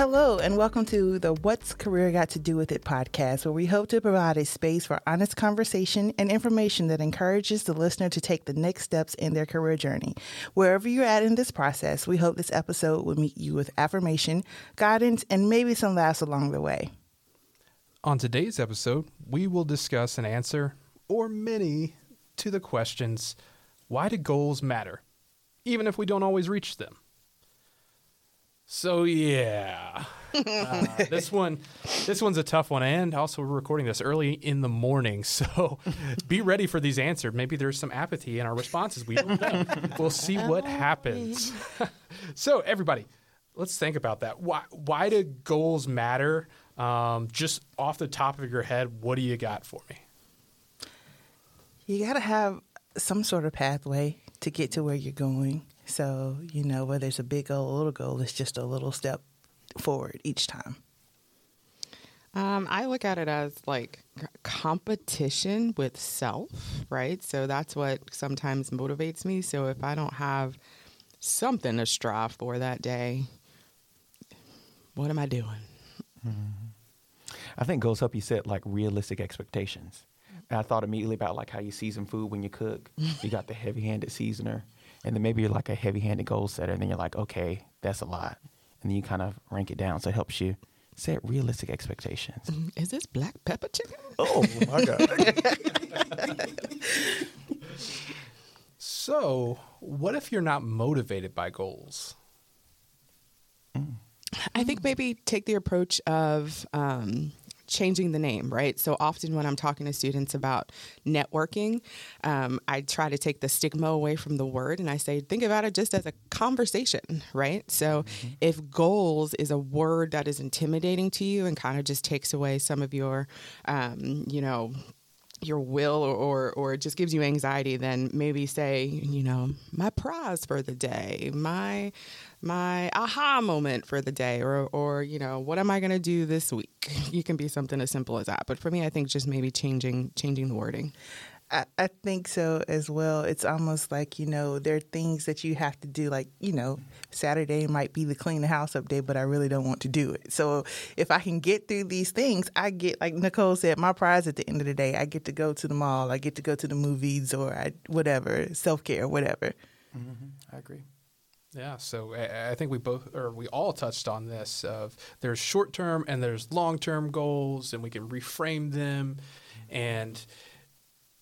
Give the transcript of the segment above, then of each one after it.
Hello, and welcome to the What's Career Got to Do with It podcast, where we hope to provide a space for honest conversation and information that encourages the listener to take the next steps in their career journey. Wherever you're at in this process, we hope this episode will meet you with affirmation, guidance, and maybe some laughs along the way. On today's episode, we will discuss an answer, or many, to the questions why do goals matter, even if we don't always reach them? So yeah, uh, this one, this one's a tough one, and also we're recording this early in the morning, so be ready for these answers. Maybe there's some apathy in our responses. We don't know. we'll see what happens. so everybody, let's think about that. Why why do goals matter? Um, just off the top of your head, what do you got for me? You got to have some sort of pathway to get to where you're going. So, you know, whether it's a big goal or a little goal, it's just a little step forward each time. Um, I look at it as like competition with self, right? So that's what sometimes motivates me. So if I don't have something to strive for that day, what am I doing? Mm-hmm. I think goals help you set like realistic expectations. And I thought immediately about like how you season food when you cook. you got the heavy-handed seasoner, and then maybe you're like a heavy-handed goal setter, and then you're like, okay, that's a lot, and then you kind of rank it down, so it helps you set realistic expectations. Is this black pepper chicken? Oh my god! so, what if you're not motivated by goals? I think maybe take the approach of um, changing the name, right? So often when I'm talking to students about networking, um, I try to take the stigma away from the word and I say, think about it just as a conversation, right? So mm-hmm. if goals is a word that is intimidating to you and kind of just takes away some of your, um, you know, your will or, or, or just gives you anxiety, then maybe say, you know, my prize for the day, my my aha moment for the day, or or you know, what am I going to do this week? You can be something as simple as that. But for me, I think just maybe changing changing the wording. I, I think so as well. It's almost like, you know, there are things that you have to do, like, you know, Saturday might be the clean the house up day, but I really don't want to do it. So if I can get through these things, I get, like Nicole said, my prize at the end of the day, I get to go to the mall, I get to go to the movies or I, whatever, self care, whatever. Mm-hmm. I agree. Yeah, so I think we both or we all touched on this of there's short term and there's long term goals and we can reframe them and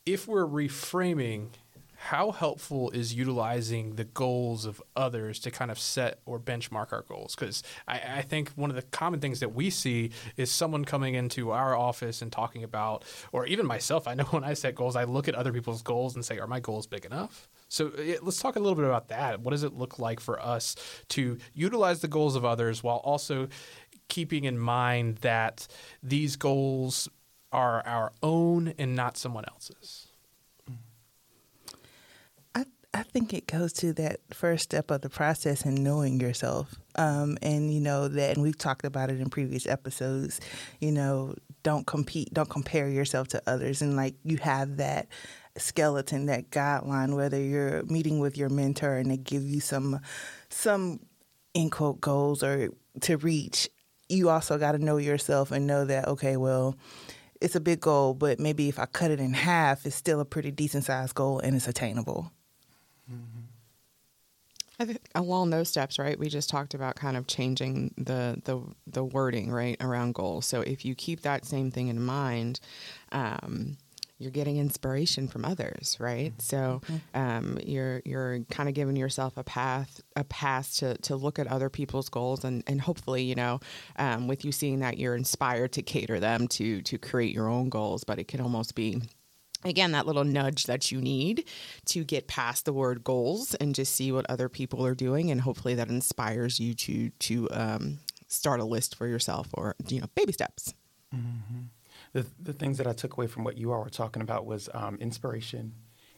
if we're reframing, how helpful is utilizing the goals of others to kind of set or benchmark our goals? Because I, I, think one of the common things that we see is someone coming into our office and talking about, or even myself, I know when I set goals, I look at other people's goals and say, are my goals big enough? So let's talk a little bit about that. What does it look like for us to utilize the goals of others while also keeping in mind that these goals are our own and not someone else's? I I think it goes to that first step of the process and knowing yourself. Um, and you know that, and we've talked about it in previous episodes. You know, don't compete, don't compare yourself to others, and like you have that skeleton, that guideline. Whether you're meeting with your mentor and they give you some some in quote goals or to reach, you also got to know yourself and know that okay, well it's a big goal, but maybe if I cut it in half, it's still a pretty decent sized goal and it's attainable. Mm-hmm. I think along those steps, right? We just talked about kind of changing the the the wording right around goals. So if you keep that same thing in mind, um, you're getting inspiration from others, right? Mm-hmm. So mm-hmm. um, you're you're kind of giving yourself a path a path to to look at other people's goals and and hopefully you know um, with you seeing that you're inspired to cater them to to create your own goals, but it can almost be again that little nudge that you need to get past the word goals and just see what other people are doing and hopefully that inspires you to to um, start a list for yourself or you know baby steps mm-hmm the, the things that I took away from what you all were talking about was um, inspiration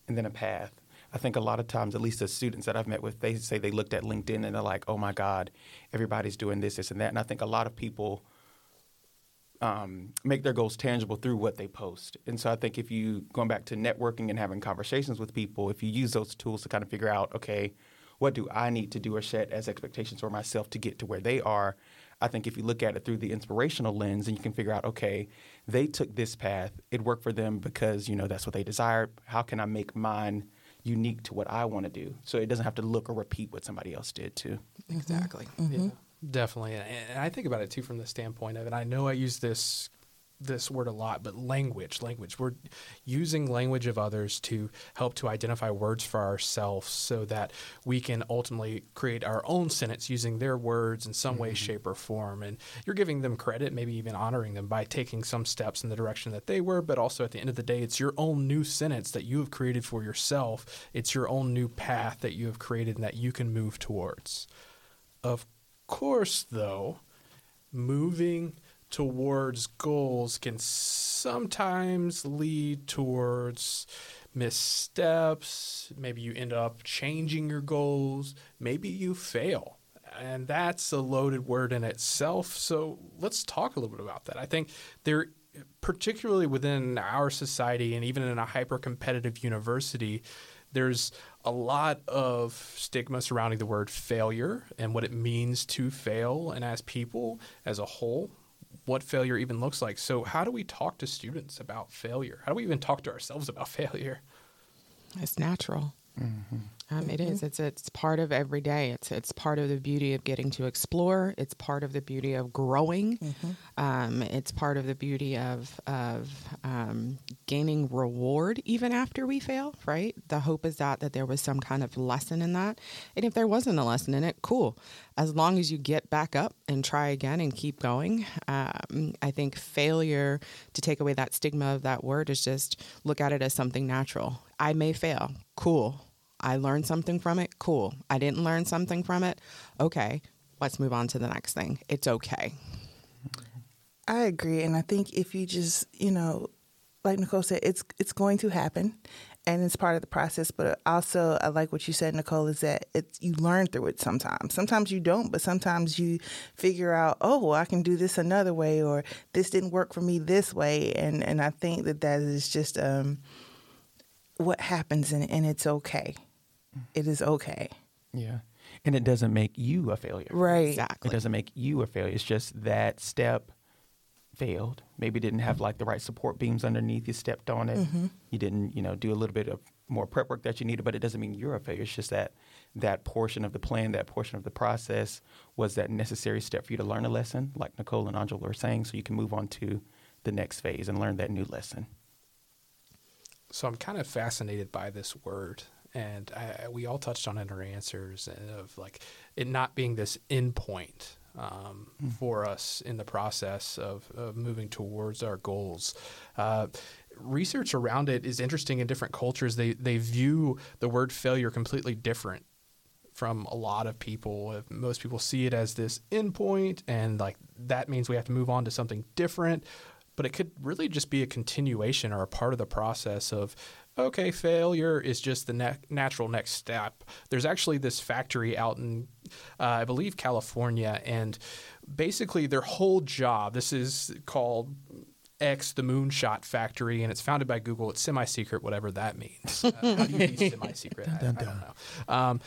and then a path. I think a lot of times, at least the students that I've met with, they say they looked at LinkedIn and they're like, oh my God, everybody's doing this, this, and that. And I think a lot of people um, make their goals tangible through what they post. And so I think if you, going back to networking and having conversations with people, if you use those tools to kind of figure out, okay, what do I need to do or set as expectations for myself to get to where they are? I think if you look at it through the inspirational lens and you can figure out, okay, they took this path, it worked for them because, you know, that's what they desired. How can I make mine unique to what I want to do? So it doesn't have to look or repeat what somebody else did too. Exactly. Mm-hmm. Yeah, definitely. And, and I think about it too from the standpoint of, and I know I use this this word a lot, but language, language. We're using language of others to help to identify words for ourselves so that we can ultimately create our own sentence using their words in some way, mm-hmm. shape, or form. And you're giving them credit, maybe even honoring them by taking some steps in the direction that they were, but also at the end of the day, it's your own new sentence that you have created for yourself. It's your own new path that you have created and that you can move towards. Of course, though, moving towards goals can sometimes lead towards missteps. Maybe you end up changing your goals. Maybe you fail. And that's a loaded word in itself. So let's talk a little bit about that. I think there, particularly within our society and even in a hyper competitive university, there's a lot of stigma surrounding the word failure and what it means to fail, and as people as a whole, what failure even looks like. So, how do we talk to students about failure? How do we even talk to ourselves about failure? It's natural. Um, it is. It's it's part of every day. It's it's part of the beauty of getting to explore. It's part of the beauty of growing. Um, it's part of the beauty of of um, gaining reward even after we fail. Right. The hope is that that there was some kind of lesson in that, and if there wasn't a lesson in it, cool. As long as you get back up and try again and keep going. Um, I think failure to take away that stigma of that word is just look at it as something natural. I may fail. Cool. I learned something from it. Cool. I didn't learn something from it. Okay. Let's move on to the next thing. It's okay. I agree, and I think if you just, you know, like Nicole said, it's it's going to happen, and it's part of the process. But also, I like what you said, Nicole, is that it's you learn through it. Sometimes, sometimes you don't, but sometimes you figure out, oh, well, I can do this another way, or this didn't work for me this way, and and I think that that is just um, what happens, and and it's okay. It is okay, Yeah. And it doesn't make you a failure. right? Exactly. It doesn't make you a failure. It's just that step failed. Maybe didn't have like the right support beams underneath. You stepped on it. Mm-hmm. You didn't, you know, do a little bit of more prep work that you needed, but it doesn't mean you're a failure. It's just that that portion of the plan, that portion of the process was that necessary step for you to learn a lesson, like Nicole and Angela were saying, so you can move on to the next phase and learn that new lesson. So I'm kind of fascinated by this word, and I, we all touched on it in our answers of like it not being this endpoint um, for us in the process of, of moving towards our goals. Uh, research around it is interesting in different cultures. They they view the word failure completely different from a lot of people. Most people see it as this endpoint, and like that means we have to move on to something different. But it could really just be a continuation or a part of the process of, okay, failure is just the ne- natural next step. There's actually this factory out in, uh, I believe, California, and basically their whole job, this is called X, the Moonshot Factory, and it's founded by Google. It's semi secret, whatever that means. Uh, how do you be semi secret? I, I don't know. Um,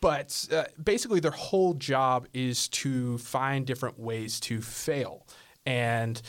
but uh, basically, their whole job is to find different ways to fail. And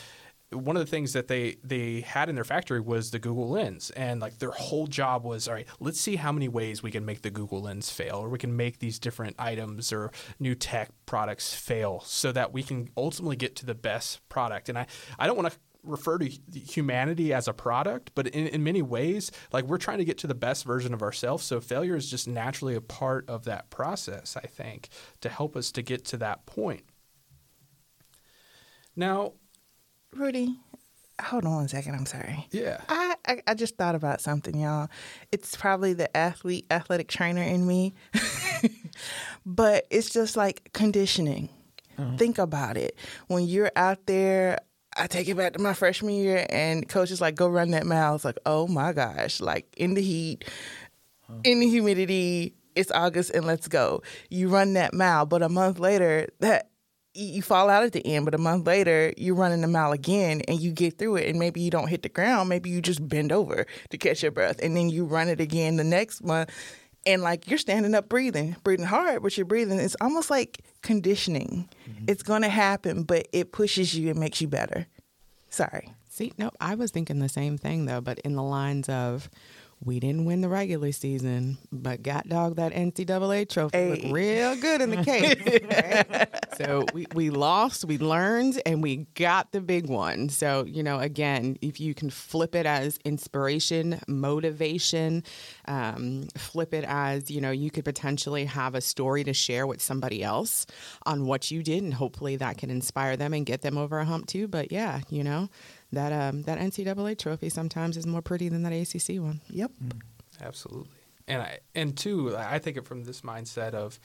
one of the things that they they had in their factory was the Google Lens, and like their whole job was, all right, let's see how many ways we can make the Google Lens fail, or we can make these different items or new tech products fail, so that we can ultimately get to the best product. And I I don't want to refer to humanity as a product, but in, in many ways, like we're trying to get to the best version of ourselves. So failure is just naturally a part of that process, I think, to help us to get to that point. Now, Rudi, hold on one second. I'm sorry. yeah. I, I, I just thought about something, y'all. It's probably the athlete, athletic trainer in me, but it's just like conditioning. Uh-huh. Think about it. When you're out there, I take it back to my freshman year, and coach is like, "Go run that mile." It's like, oh my gosh, like in the heat, uh-huh. in the humidity. It's August, and let's go. You run that mile, but a month later, that you fall out at the end, but a month later you're running the mile again and you get through it and maybe you don't hit the ground, maybe you just bend over to catch your breath and then you run it again the next month and like you're standing up breathing, breathing hard, but you're breathing. It's almost like conditioning. Mm-hmm. It's going to happen, but it pushes you and makes you better. Sorry. See, no, I was thinking the same thing though, but in the lines of we didn't win the regular season, but got dog that NCAA trophy Hey. looked real good in the case. right? So we, we lost, we learned, and we got the big one. So, you know, again, if you can flip it as inspiration, motivation, um, flip it as, you know, you could potentially have a story to share with somebody else on what you did, and hopefully that can inspire them and get them over a hump too. But yeah, you know, that um, that NCAA trophy sometimes is more pretty than that ACC one. Yep. Absolutely. And I and two, I think it from this mindset of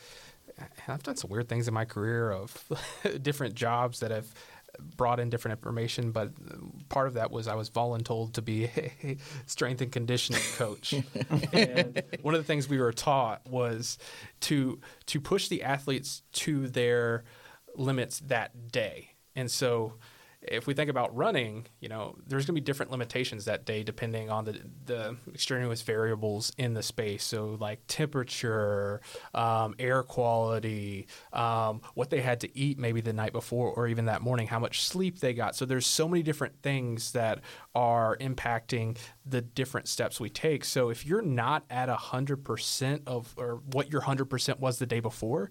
I've done some weird things in my career of different jobs that have brought in different information, but part of that was I was voluntold to be a strength and conditioning coach. and one of the things we were taught was to to push the athletes to their limits that day. And so if we think about running, you know, there's going to be different limitations that day depending on the the extraneous variables in the space. So like temperature, um, air quality, um, what they had to eat maybe the night before or even that morning, how much sleep they got. So there's so many different things that are impacting the different steps we take. So if you're not at hundred percent of or what your hundred percent was the day before,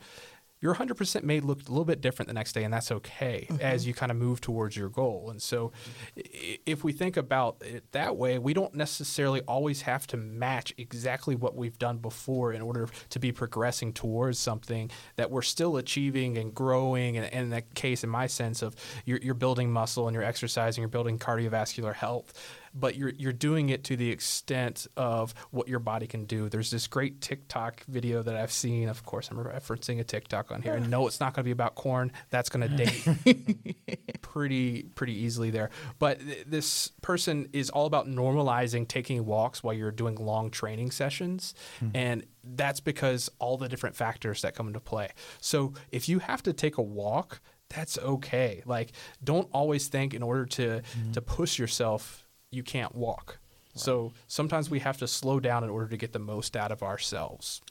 your 100% may look a little bit different the next day, and that's okay mm-hmm. as you kind of move towards your goal. And so, if we think about it that way, we don't necessarily always have to match exactly what we've done before in order to be progressing towards something that we're still achieving and growing. And, and in that case, in my sense of you're, you're building muscle and you're exercising, you're building cardiovascular health but you're you're doing it to the extent of what your body can do. There's this great TikTok video that I've seen. Of course, I'm referencing a TikTok on here, and no, it's not going to be about corn. That's going to date pretty pretty easily there. But th- this person is all about normalizing taking walks while you're doing long training sessions, hmm. and that's because all the different factors that come into play. So if you have to take a walk. That's okay. Like, don't always think in order to hmm. to push yourself you can't walk. So sometimes we have to slow down in order to get the most out of ourselves.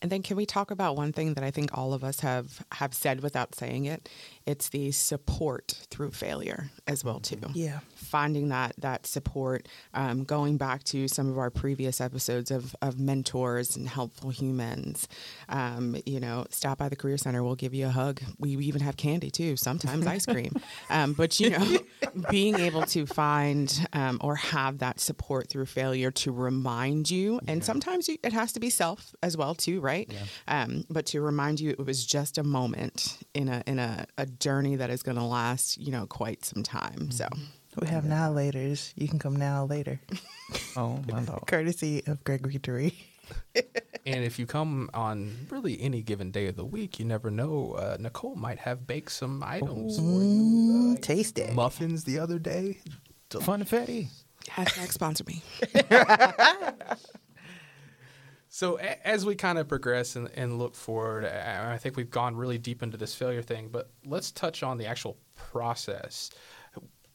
And then can we talk about one thing that I think all of us have have said without saying it? It's the support through failure as well too. Yeah. Finding that that support, um, going back to some of our previous episodes of, of mentors and helpful humans. Um, you know, stop by the career center. We'll give you a hug. We even have candy too. Sometimes ice cream. Um, but you know, being able to find um, or have that support through failure to remind you, and sometimes you, it has to be self as well too, right? Um, but to remind you, it was just a moment in a in a, a journey that is going to last, you know, quite some time. So. We have now laters. You can come now later. Oh my lord. Courtesy of Gregory Dury. And if you come on really any given day of the week, you never know. Uh, Nicole might have baked some items for you. Mm, taste it. Muffins the other day. Funfetti. Hashtag sponsor me. So a- as we kind of progress and, and look forward, I I think we've gone really deep into this failure thing, but let's touch on the actual process.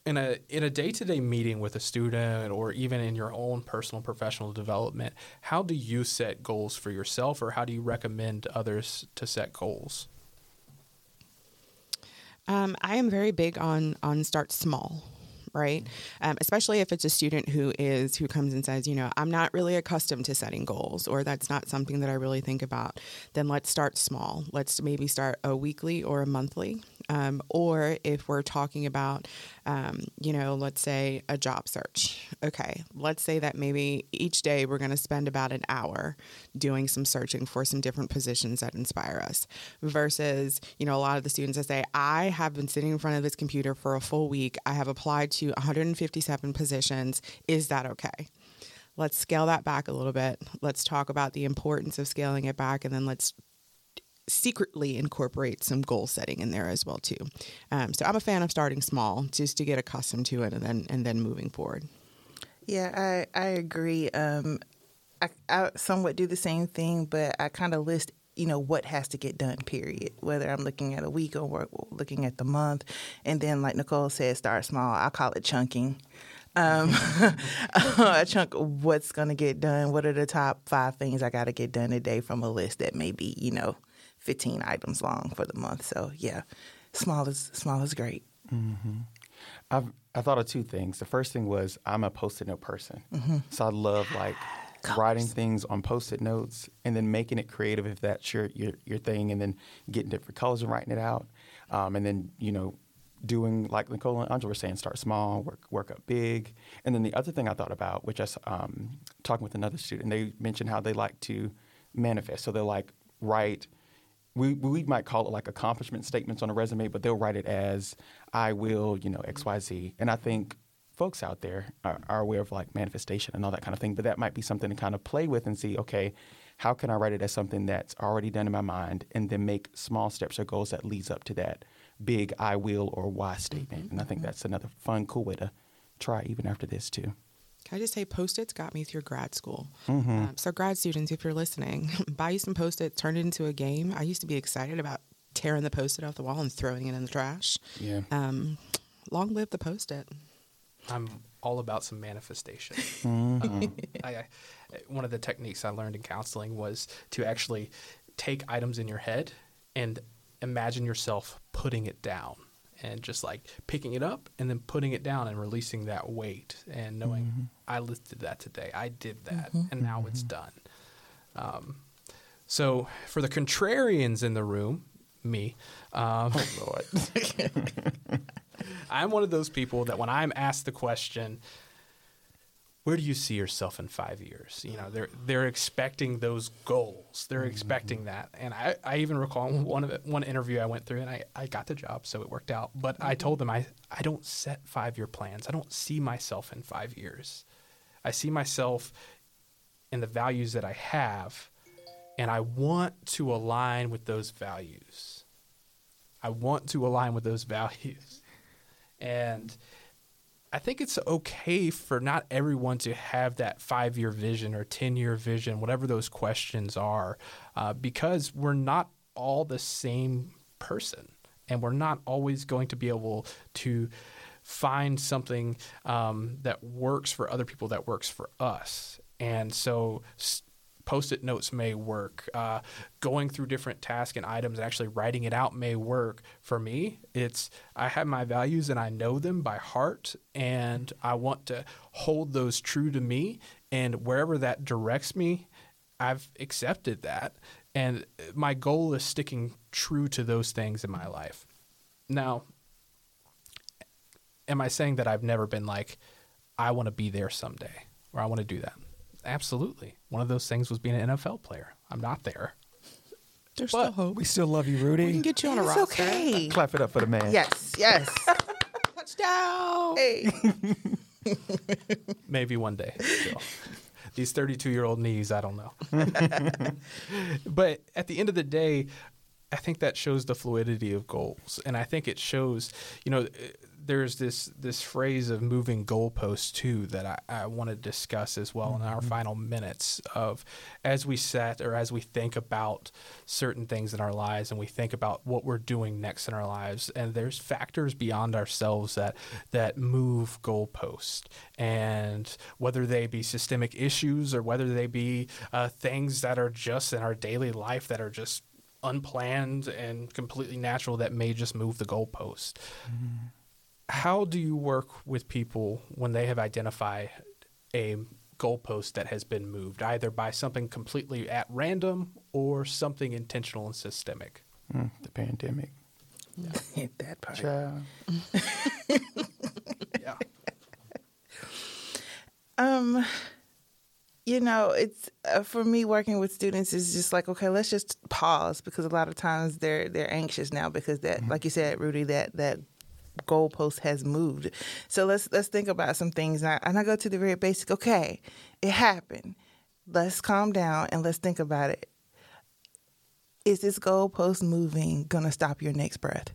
In a in a day to day meeting with a student, or even in your own personal professional development, how do you set goals for yourself, or how do you recommend others to set goals? Um, I am very big on on start small, right? Um, especially if it's a student who is who comes and says, you know, I'm not really accustomed to setting goals, or that's not something that I really think about. Then let's start small. Let's maybe start a weekly or a monthly. Um, or if we're talking about, um, you know, let's say a job search. Okay, let's say that maybe each day we're going to spend about an hour doing some searching for some different positions that inspire us versus, you know, a lot of the students that say, I have been sitting in front of this computer for a full week. I have applied to 157 positions. Is that okay? Let's scale that back a little bit. Let's talk about the importance of scaling it back and then let's secretly incorporate some goal setting in there as well too. Um, so I'm a fan of starting small just to get accustomed to it and then and then moving forward. Yeah, I I agree. Um, I, I somewhat do the same thing, but I kind of list you know what has to get done. Period. Whether I'm looking at a week or looking at the month, and then like Nicole said, start small. I call it chunking. Um, a chunk of what's going to get done. What are the top five things I got to get done today from a list that may be, you know, 15 items long for the month. So yeah, small is small is great. I've I thought of two things. The first thing was I'm a post-it note person, so I love like writing things on post-it notes and then making it creative if that's your your, your thing, and then getting different colors and writing it out, um, and then you know doing like Nicole and Angela were saying, start small, work work up big, and then the other thing I thought about, which I was um, talking with another student, they mentioned how they like to manifest, so they'll like write we we might call it like accomplishment statements on a resume, but they'll write it as I will, you know, X Y Z. And I think folks out there are, are aware of like manifestation and all that kind of thing. But that might be something to kind of play with and see, okay, how can I write it as something that's already done in my mind, and then make small steps or goals that leads up to that big I will or why statement. And I think that's another fun, cool way to try even after this too. Can I just say, post-its got me through grad school. Mm-hmm. Um, so, grad students, if you're listening, buy you some post-its, turn it into a game. I used to be excited about tearing the post-it off the wall and throwing it in the trash. Yeah. Um, long live the post-it. I'm all about some manifestation. Mm-hmm. I, I, one of the techniques I learned in counseling was to actually take items in your head and imagine yourself putting it down and just like picking it up and then putting it down and releasing that weight and knowing Mm-hmm. I lifted that today, I did that, and now it's done. Um, so for the contrarians in the room, me, um, Oh Lord. I'm one of those people that when I'm asked the question, where do you see yourself in five years? You know, they're they're expecting those goals. They're mm-hmm. expecting that. And I, I even recall one of one interview I went through and I, I got the job, so it worked out. But I mm-hmm. told them I, I don't set five year plans. I don't see myself in five years. I see myself in the values that I have, and I want to align with those values. I want to align with those values. And I think it's okay for not everyone to have that five year vision or 10 year vision, whatever those questions are, uh, because we're not all the same person. And we're not always going to be able to find something um, that works for other people that works for us. And so, post-it notes may work. Uh, going through different tasks and items and actually writing it out may work. For me it's i have my values and i know them by heart and i want to hold those true to me and wherever that directs me i've accepted that. And my goal is sticking true to those things in my life. Now am i saying that i've never been like i want to be there someday or i want to do that absolutely one of those things was being an nfl player i'm not there There's But still hope. we still love you, Rudi. We can get you on a it's roster. okay. Clap it up for the man. Yes, yes. Touchdown. hey. Maybe one day. still. These 32 year old knees, I don't know. but at the end of the day, I think that shows the fluidity of goals. And I think it shows, you know, there's this this phrase of moving goalposts too that I, I want to discuss as well in our final minutes of as we set or as we think about certain things in our lives and we think about what we're doing next in our lives and there's factors beyond ourselves that that move goalposts. And whether they be systemic issues or whether they be uh, things that are just in our daily life that are just unplanned and completely natural that may just move the goalpost how do you work with people when they have identified a goalpost that has been moved, either by something completely at random or something intentional and systemic? Mm, the pandemic. Hit that part. Yeah. Um, you know, it's uh, for me working with students is just like okay, let's just pause because a lot of times they're they're anxious now because that, like you said, Rudi, that that goalpost has moved. So let's let's think about some things, and I, and I go to the very basic. Okay, it happened. Let's calm down and let's think about it. Is this goalpost moving gonna stop your next breath?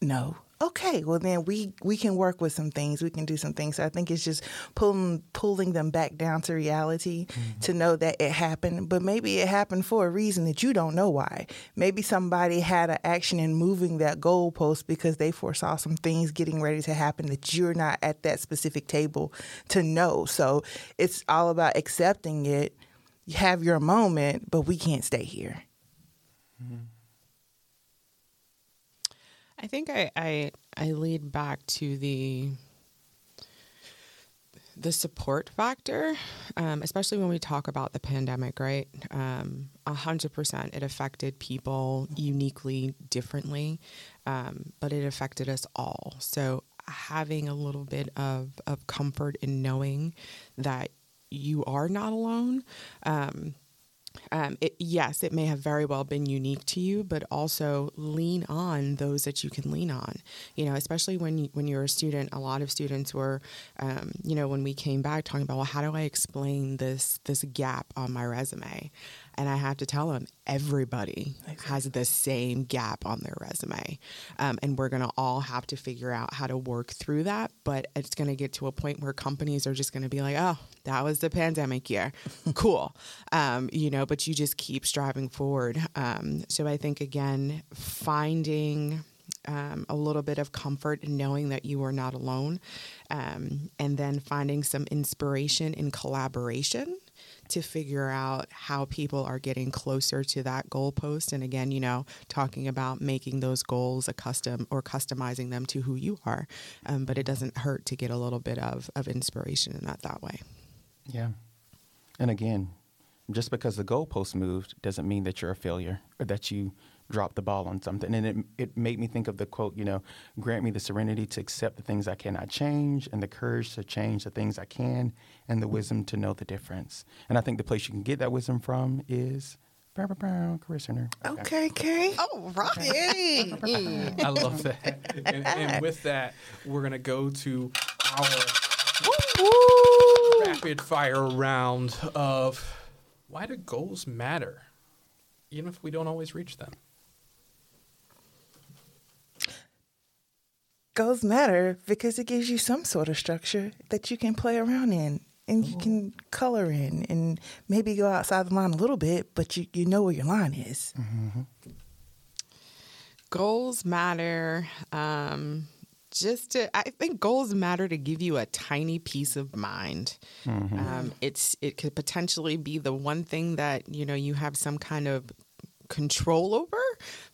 No. Okay, well then we we can work with some things. We can do some things. So I think it's just pulling pulling them back down to reality mm-hmm. to know that it happened, but maybe it happened for a reason that you don't know why. Maybe somebody had an action in moving that goalpost because they foresaw some things getting ready to happen that you're not at that specific table to know. So it's all about accepting it. You have your moment, but we can't stay here. Mm-hmm. I think I, I I lead back to the the support factor, um, especially when we talk about the pandemic, right? Um, a hundred percent, it affected people uniquely differently, um, but it affected us all. So having a little bit of of comfort in knowing that you are not alone. Um, um, it, yes, it may have very well been unique to you, but also lean on those that you can lean on. You know, especially when you, when you're a student, a lot of students were, um, you know, when we came back talking about, well, how do I explain this this gap on my resume? And I have to tell them everybody exactly. has the same gap on their resume. Um, and we're going to all have to figure out how to work through that. But it's going to get to a point where companies are just going to be like, oh, that was the pandemic year. cool. Um, you know, but you just keep striving forward. Um, so I think, again, finding. Um, a little bit of comfort in knowing that you are not alone, um, and then finding some inspiration in collaboration to figure out how people are getting closer to that goalpost. And again, you know, talking about making those goals a custom or customizing them to who you are. Um, but it doesn't hurt to get a little bit of, of inspiration in that that way. Yeah. And again, just because the goalpost moved doesn't mean that you're a failure or that you dropped the ball on something. And it, it made me think of the quote, you know, grant me the serenity to accept the things I cannot change and the courage to change the things I can and the wisdom to know the difference. And I think the place you can get that wisdom from is Brown, brown, career center. Okay, okay. Oh, right. I love that. And, and, with that, we're going to go to our Woo! rapid fire round of why do goals matter, even if we don't always reach them? Goals matter because it gives you some sort of structure that you can play around in and you can color in and maybe go outside the line a little bit, but you, you know where your line is. Mm-hmm. Goals matter. Um, just to, I think goals matter to give you a tiny peace of mind. Mm-hmm. Um, it's it could potentially be the one thing that you know you have some kind of control over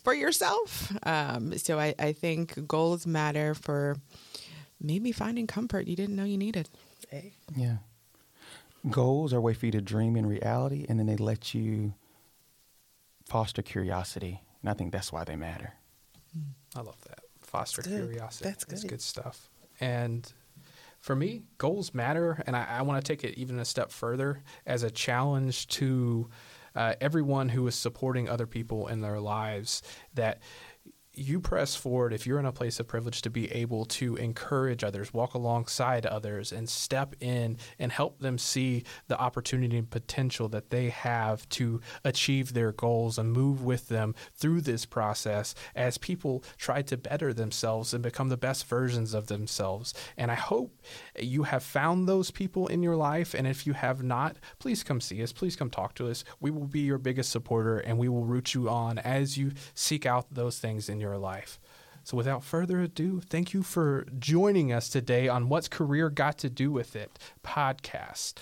for yourself. Um, so I, I think goals matter for maybe finding comfort you didn't know you needed. Yeah. Goals are a way for you to dream in reality, and then they let you foster curiosity. And I think that's why they matter. I love that. Foster that's curiosity. That's good. That's good stuff. And for me, goals matter. And I, I want to take it even a step further as a challenge to uh, everyone who is supporting other people in their lives that you press forward if you're in a place of privilege to be able to encourage others, walk alongside others, and step in and help them see the opportunity and potential that they have to achieve their goals and move with them through this process as people try to better themselves and become the best versions of themselves. And I hope you have found those people in your life. And if you have not, please come see us. Please come talk to us. We will be your biggest supporter and we will root you on as you seek out those things in your your life. So, without further ado, thank you for joining us today on What's Career Got to Do with It podcast.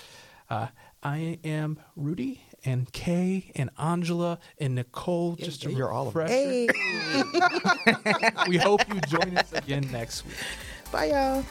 Uh, I am Rudi and Kay and Angela and Nicole. Just a you're all of us. Hey. we hope you join us again next week. Bye, y'all.